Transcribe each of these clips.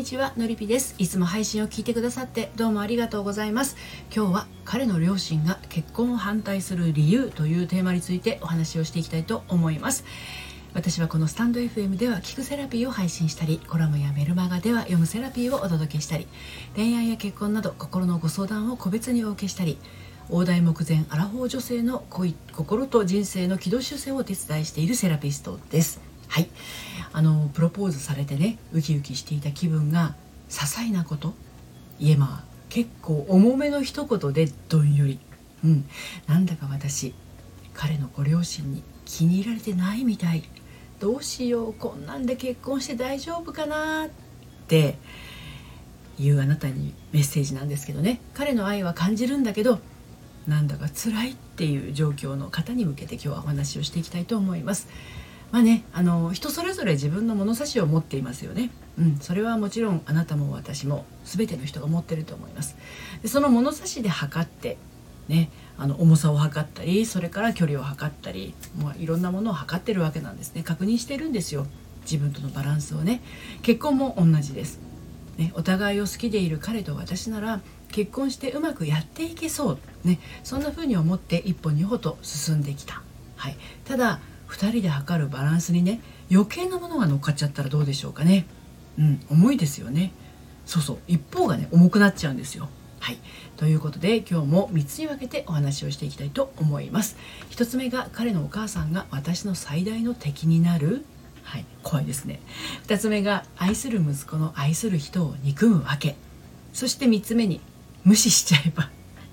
にちはのりぴです。いつも配信を聞いてくださってどうもありがとうございます。今日は彼の両親が結婚を反対する理由というテーマについてお話をしていきたいと思います。私はこのスタンド FM では聞くセラピーを配信したりコラムやメルマガでは読むセラピーをお届けしたり恋愛や結婚など心のご相談を個別にお受けしたり大台目前アラフォー女性の恋心と人生の軌道修正をお手伝いしているセラピストです。はい。あのプロポーズされてねウキウキしていた気分が些細なこといえまあ結構重めの一言でどんより。うん。なんだか私彼のご両親に気に入られてないみたい。どうしようこんなんで結婚して大丈夫かなっていうあなたにメッセージなんですけどね。彼の愛は感じるんだけどなんだか辛いっていう状況の方に向けて今日はお話をしていきたいと思います。まあね、あの人それぞれ自分の物差しを持っていますよね、うん、それはもちろんあなたも私も全ての人が持ってると思います。でその物差しで測ってねあの重さを測ったりそれから距離を測ったり、まあ、いろんなものを測ってるわけなんですね。確認してるんですよ。自分とのバランスをね。結婚も同じです、ね、お互いを好きでいる彼と私なら結婚してうまくやっていけそう、ね、そんな風に思って一歩二歩と進んできた、はい、ただ2人で測るバランスにね余計なものが乗っかっちゃったらどうでしょうかね。うん重いですよね。そうそう。一方がね重くなっちゃうんですよ。はい。ということで今日も3つに分けてお話をしていきたいと思います。1つ目が彼のお母さんが私の最大の敵になる。はい。怖いですね。2つ目が愛する息子の愛する人を憎むわけ。そして3つ目に無視しちゃえば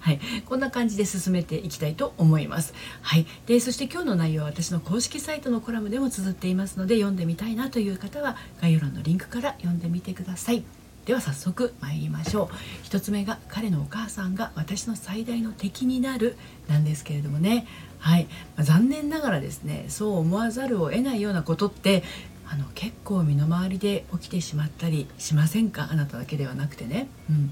はい、こんな感じで進めていきたいと思います。はい、でそして今日の内容は私の公式サイトのコラムでも綴っていますので読んでみたいなという方は概要欄のリンクから読んでみてください。では早速参りましょう。1つ目が彼のお母さんが私の最大の敵になるなんですけれどもね。はい、ま、残念ながらですねそう思わざるを得ないようなことってあの結構身の回りで起きてしまったりしませんか？あなただけではなくてね、うん、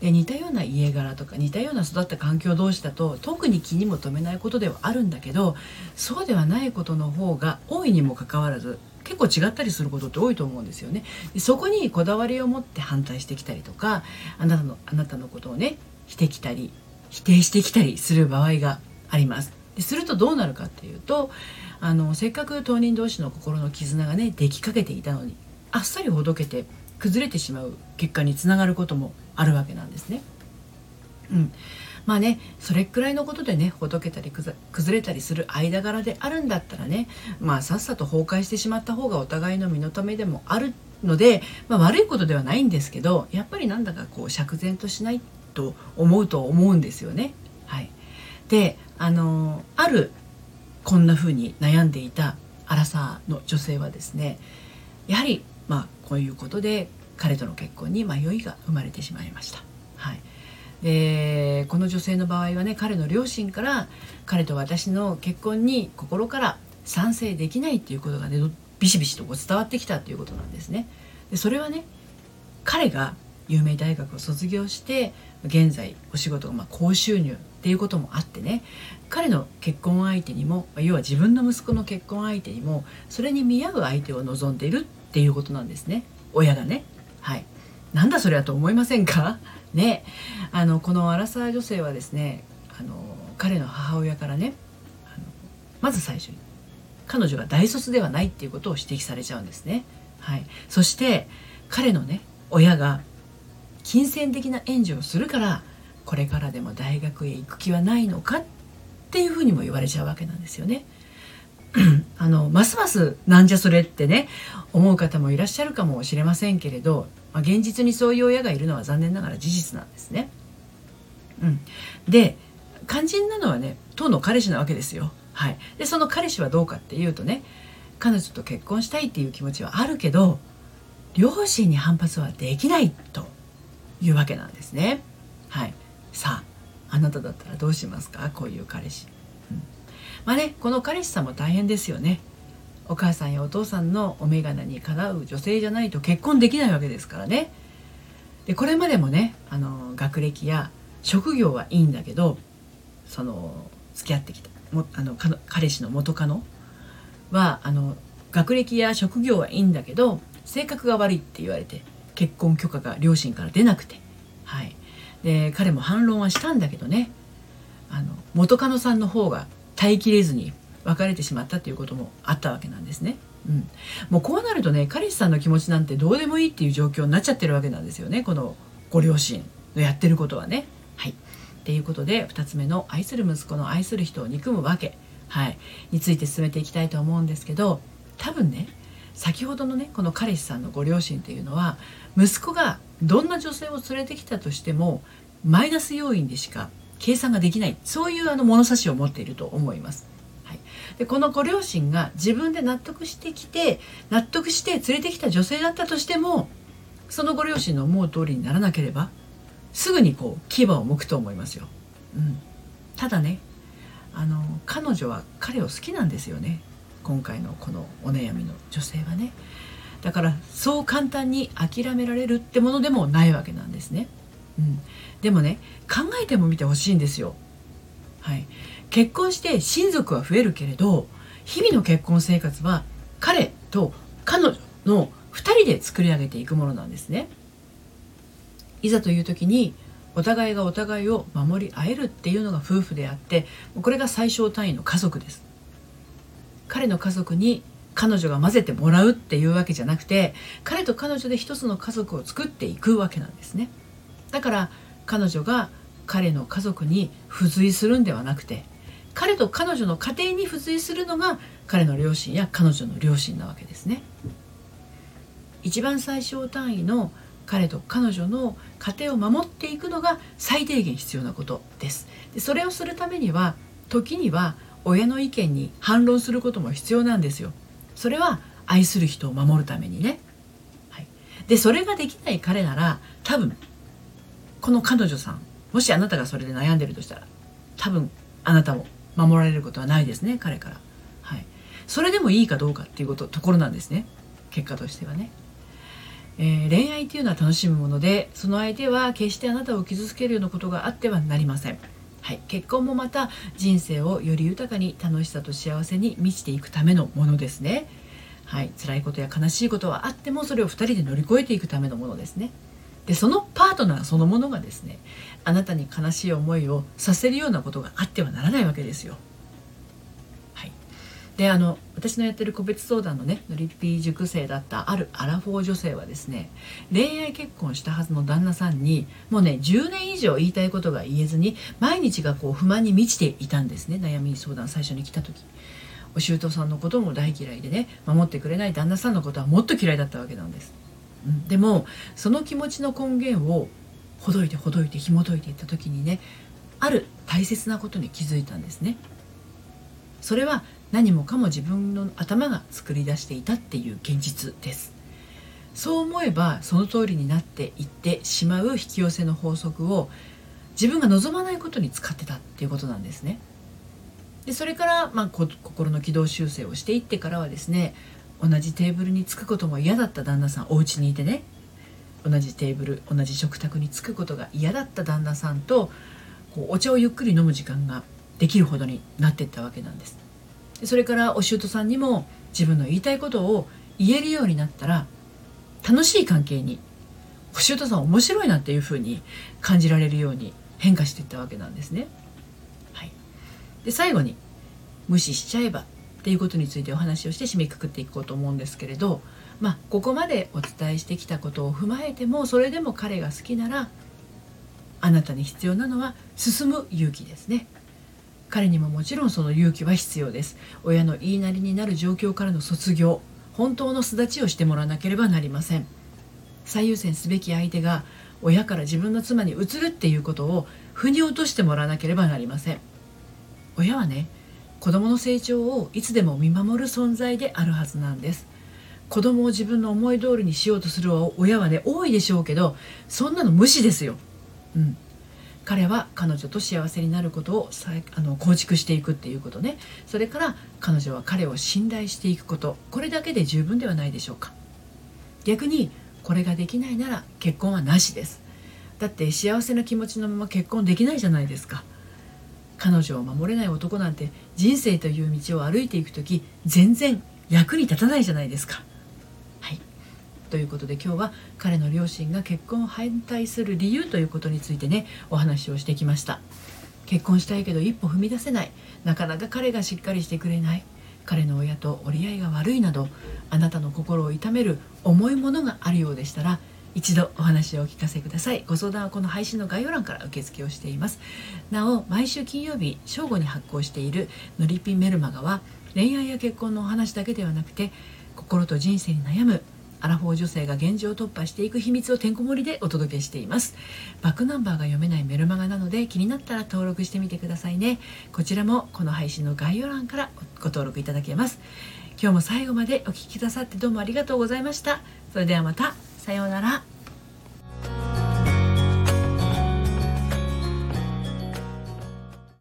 で似たような家柄とか似たような育った環境同士だと特に気にも留めないことではあるんだけどそうではないことの方が多いにもかかわらず結構違ったりすることって多いと思うんですよね。でそこにこだわりを持って反対してきたりとかあなたのあなたのことをねしてきたり否定してきたりする場合があります。でするとどうなるかっていうとあのせっかく当人同士の心の絆がねできかけていたのにあっさりほどけて崩れてしまう結果につながることもあるわけなんですね。うん、まあねそれくらいのことでねほどけたり崩れたりする間柄であるんだったらねまあさっさと崩壊してしまった方がお互いの身のためでもあるので、まあ、悪いことではないんですけどやっぱりなんだかこう釈然としないと思うと思うんですよね。はい、であのあるこんな風に悩んでいたアラサーの女性はですねやはりまあこういうことで彼との結婚に迷いが生まれてしまいました。はい、でこの女性の場合はね彼の両親から彼と私の結婚に心から賛成できないっていうことがねビシビシとこう伝わってきたっていうことなんですね。でそれはね彼が有名大学を卒業して現在お仕事がま高収入っていうこともあってね。彼の結婚相手にも要は自分の息子の結婚相手にもそれに見合う相手を望んでいるっていうことなんですね。親がね。はい。なんだそれはと思いませんか？ね。あのこのアラサー女性はですねあの彼の母親からねあのまず最初に彼女が大卒ではないっていうことを指摘されちゃうんですね。はい。そして彼のね親が金銭的な援助をするからこれからでも大学へ行く気はないのかっていうふうにも言われちゃうわけなんですよね。あのますますなんじゃそれってね思う方もいらっしゃるかもしれませんけれど、まあ、現実にそういう親がいるのは残念ながら事実なんですね。うん、で肝心なのはね当の彼氏なわけですよ。はい、でその彼氏はどうかっていうとね彼女と結婚したいっていう気持ちはあるけど両親に反発はできないというわけなんですね。はい、さああなただったらどうしますか？こういう彼氏、うん、まあねこの彼氏さんも大変ですよね。お母さんやお父さんのお眼鏡にかなう女性じゃないと結婚できないわけですからね。でこれまでもねあの学歴や職業はいいんだけどその付き合ってきたもあの彼氏の元カノはあの学歴や職業はいいんだけど性格が悪いって言われて結婚許可が両親から出なくて、はい、で彼も反論はしたんだけどね。あの元カノさんの方が耐えきれずに別れてしまったということもあったわけなんですね。うん、もうこうなるとね彼氏さんの気持ちなんてどうでもいいっていう状況になっちゃってるわけなんですよね。このご両親のやってることはね。はい、っていうことで2つ目の愛する息子の愛する人を憎むわけ、はい、について進めていきたいと思うんですけど多分ね先ほどのねこの彼氏さんのご両親っていうのは息子がどんな女性を連れてきたとしてもマイナス要因でしか計算ができないそういうあの物差しを持っていると思います。はい、でこのご両親が自分で納得してきて納得して連れてきた女性だったとしてもそのご両親の思う通りにならなければすぐにこう牙を向くと思いますよ。うん、ただねあの彼女は彼を好きなんですよね今回のこのお悩みの女性はねだからそう簡単に諦められるってものでもないわけなんですね。うん、でもね考えてもみてほしいんですよ。はい、結婚して親族は増えるけれど日々の結婚生活は彼と彼女の2人で作り上げていくものなんですね。いざという時にお互いがお互いを守り合えるっていうのが夫婦であってこれが最小単位の家族です彼の家族に彼女が混ぜてもらうっていうわけじゃなくて彼と彼女で一つの家族を作っていくわけなんですね。だから彼女が彼の家族に付随するんではなくて彼と彼女の家庭に付随するのが彼の両親や彼女の両親なわけですね。一番最小単位の彼と彼女の家庭を守っていくのが最低限必要なことです。でそれをするためには時には親の意見に反論することも必要なんですよ。それは愛する人を守るためにね、はい、でそれができない彼なら多分この彼女さんもしあなたがそれで悩んでるとしたら多分あなたも守られることはないですね彼から、はい、それでもいいかどうかっていうことところなんですね。結果としてはね。えー、恋愛っていうのは楽しむものでその相手は決してあなたを傷つけるようなことがあってはなりません、はい、結婚もまた人生をより豊かに楽しさと幸せに満ちていくためのものですね。はい、辛いことや悲しいことはあってもそれを2人で乗り越えていくためのものですね。でそのパートナーそのものがですねあなたに悲しい思いをさせるようなことがあってはならないわけですよ。であの私のやってる個別相談のねのりっぴー塾生だったあるアラフォー女性はですね恋愛結婚したはずの旦那さんにもうね10年以上言いたいことが言えずに毎日がこう不満に満ちていたんですね悩み相談最初に来た時。お姑さんのことも大嫌いでね守ってくれない旦那さんのことはもっと嫌いだったわけなんです、うん、でもその気持ちの根源をほどいてほどいて紐解いていった時にねある大切なことに気づいたんですね。それは何もかも自分の頭が作り出していたっていう現実です。そう思えばその通りになっていってしまう引き寄せの法則を自分が望まないことに使ってたっていうことなんですね。でそれから、まあ、心の軌道修正をしていってからはですね同じテーブルに着くことも嫌だった旦那さんお家にいてね同じテーブル同じ食卓に着くことが嫌だった旦那さんとこうお茶をゆっくり飲む時間ができるほどになっていったわけなんですでそれからお舅さんにも自分の言いたいことを言えるようになったら楽しい関係にお舅さん面白いなっていうふうに感じられるように変化していったわけなんですね。はい、で最後に無視しちゃえばっていうことについてお話をして締めくくっていこうと思うんですけれどまあここまでお伝えしてきたことを踏まえてもそれでも彼が好きならあなたに必要なのは進む勇気ですね。彼にももちろんその勇気は必要です。親の言いなりになる状況からの卒業本当の巣立ちをしてもらわなければなりません。最優先すべき相手が親から自分の妻に移るっていうことを腑に落としてもらわなければなりません。親はね子供の成長をいつでも見守る存在であるはずなんです。子供を自分の思い通りにしようとする親はね多いでしょうけどそんなの無視ですよ。うん。彼は彼女と幸せになることをあの構築していくっていうことね。それから彼女は彼を信頼していくこと。これだけで十分ではないでしょうか。逆にこれができないなら結婚はなしです。だって幸せな気持ちのまま結婚できないじゃないですか。彼女を守れない男なんて人生という道を歩いていく時全然役に立たないじゃないですか。ということで今日は彼の両親が結婚を反対する理由ということについてねお話をしてきました。結婚したいけど一歩踏み出せない。なかなか彼がしっかりしてくれない。彼の親と折り合いが悪いなどあなたの心を痛める重いものがあるようでしたら一度お話をお聞かせください。ご相談はこの配信の概要欄から受付をしています。なお毎週金曜日正午に発行しているのりぴメルマガは恋愛や結婚のお話だけではなくて心と人生に悩むアラフォー女性が現状突破していく秘密をてんこ盛りでお届けしています。バックナンバーが読めないメルマガなので気になったら登録してみてくださいね。こちらもこの配信の概要欄からご登録いただけます。今日も最後までお聴きくださってどうもありがとうございました。それではまた。さようなら。